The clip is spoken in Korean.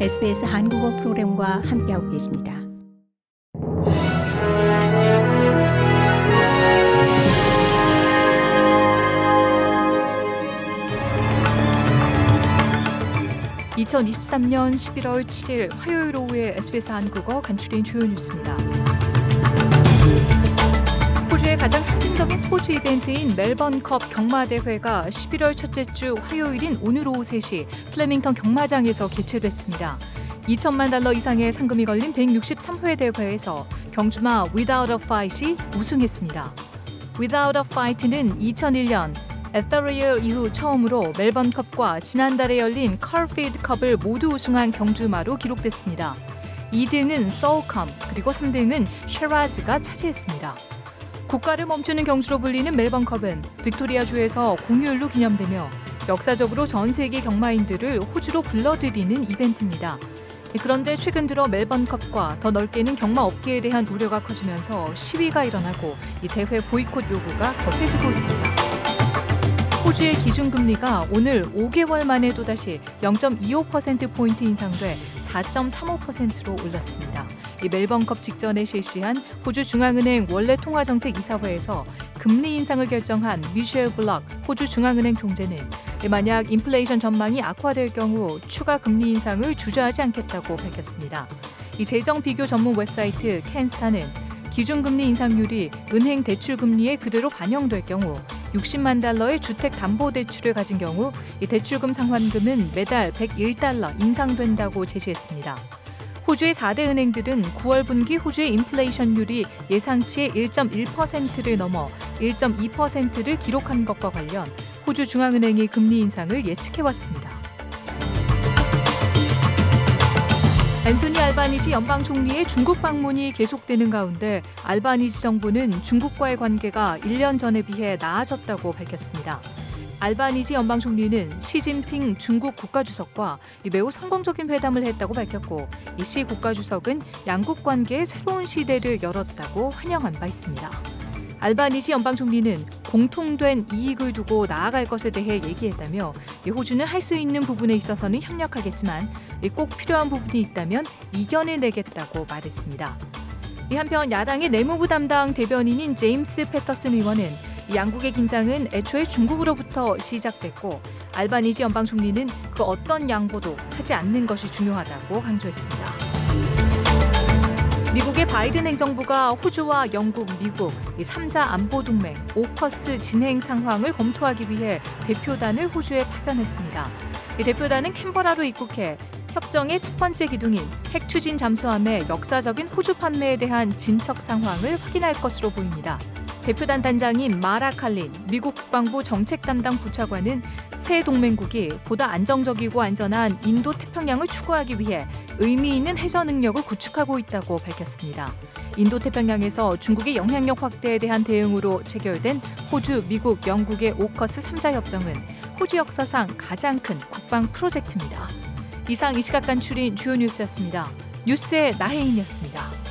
SBS 한국어 프로그램과 함께하고 계십니다. (2023년 11월 7일) 화요일 오후에 SBS 한국어 간추린 주요 뉴스입니다. 호주의 가장 상징적인 스포츠 이벤트인 멜번컵 경마대회가 11월 첫째 주 화요일인 오늘 오후 3시 플레밍턴 경마장에서 개최됐습니다. 2천만 달러 이상의 상금이 걸린 163회 대회에서 경주마 Without a Fight이 우승했습니다. Without a Fight는 2001년 에더리얼 이후 처음으로 멜번컵과 지난달에 열린 컬필드컵을 모두 우승한 경주마로 기록됐습니다. 2등은 소우컴 그리고 3등은 쉐라즈가 차지했습니다. 국가를 멈추는 경주로 불리는 멜번컵은 빅토리아주에서 공휴일로 기념되며 역사적으로 전 세계 경마인들을 호주로 불러들이는 이벤트입니다. 그런데 최근 들어 멜번컵과 더 넓게는 경마 업계에 대한 우려가 커지면서 시위가 일어나고 이 대회 보이콧 요구가 거세지고 있습니다. 호주의 기준금리가 오늘 5개월 만에 또다시 0.25%포인트 인상돼 4.35%로 올랐습니다. 이 멜번컵 직전에 실시한 호주 중앙은행 원래 통화정책 이사회에서 금리 인상을 결정한 미셸 블럭 호주 중앙은행 총재는 만약 인플레이션 전망이 악화될 경우 추가 금리 인상을 주저하지 않겠다고 밝혔습니다. 이 재정 비교 전문 웹사이트 캔스타는 기준금리 인상률이 은행 대출 금리에 그대로 반영될 경우 60만 달러의 주택 담보 대출을 가진 경우 이 대출금 상환금은 매달 101달러 인상된다고 제시했습니다. 호주의 4대 은행들은 9월 분기 호주의 인플레이션율이 예상치의 1.1%를 넘어 1.2%를 기록한 것과 관련 호주 중앙은행이 금리 인상을 예측해왔습니다. 앤소니 알바니지 연방 총리의 중국 방문이 계속되는 가운데 알바니지 정부는 중국과의 관계가 1년 전에 비해 나아졌다고 밝혔습니다. 알바니지 연방 총리는 시진핑 중국 국가주석과 매우 성공적인 회담을 했다고 밝혔고 이 시 국가주석은 양국 관계의 새로운 시대를 열었다고 환영한 바 있습니다. 알바니지 연방 총리는 공통된 이익을 두고 나아갈 것에 대해 얘기했다며 호주는 할 수 있는 부분에 있어서는 협력하겠지만 꼭 필요한 부분이 있다면 이겨내내겠다고 말했습니다. 한편 야당의 내무부 담당 대변인인 제임스 패터슨 의원은 양국의 긴장은 애초에 중국으로부터 시작됐고 알바니지 연방 총리는 그 어떤 양보도 하지 않는 것이 중요하다고 강조했습니다. 미국의 바이든 행정부가 호주와 영국, 미국 3자 안보 동맹 오커스 진행 상황을 검토하기 위해 대표단을 호주에 파견했습니다. 대표단은 캔버라로 입국해 협정의 첫 번째 기둥인 핵 추진 잠수함의 역사적인 호주 판매에 대한 진척 상황을 확인할 것으로 보입니다. 대표단 단장인 마라 칼린 미국 국방부 정책 담당 부차관은 새 동맹국이 보다 안정적이고 안전한 인도 태평양을 추구하기 위해 의미 있는 해저 능력을 구축하고 있다고 밝혔습니다. 인도 태평양에서 중국의 영향력 확대에 대한 대응으로 체결된 호주, 미국, 영국의 오커스 3자 협정은 호주 역사상 가장 큰 국방 프로젝트입니다. 이상 이 시각 간출인 주요 뉴스였습니다. 뉴스의 나혜인이었습니다.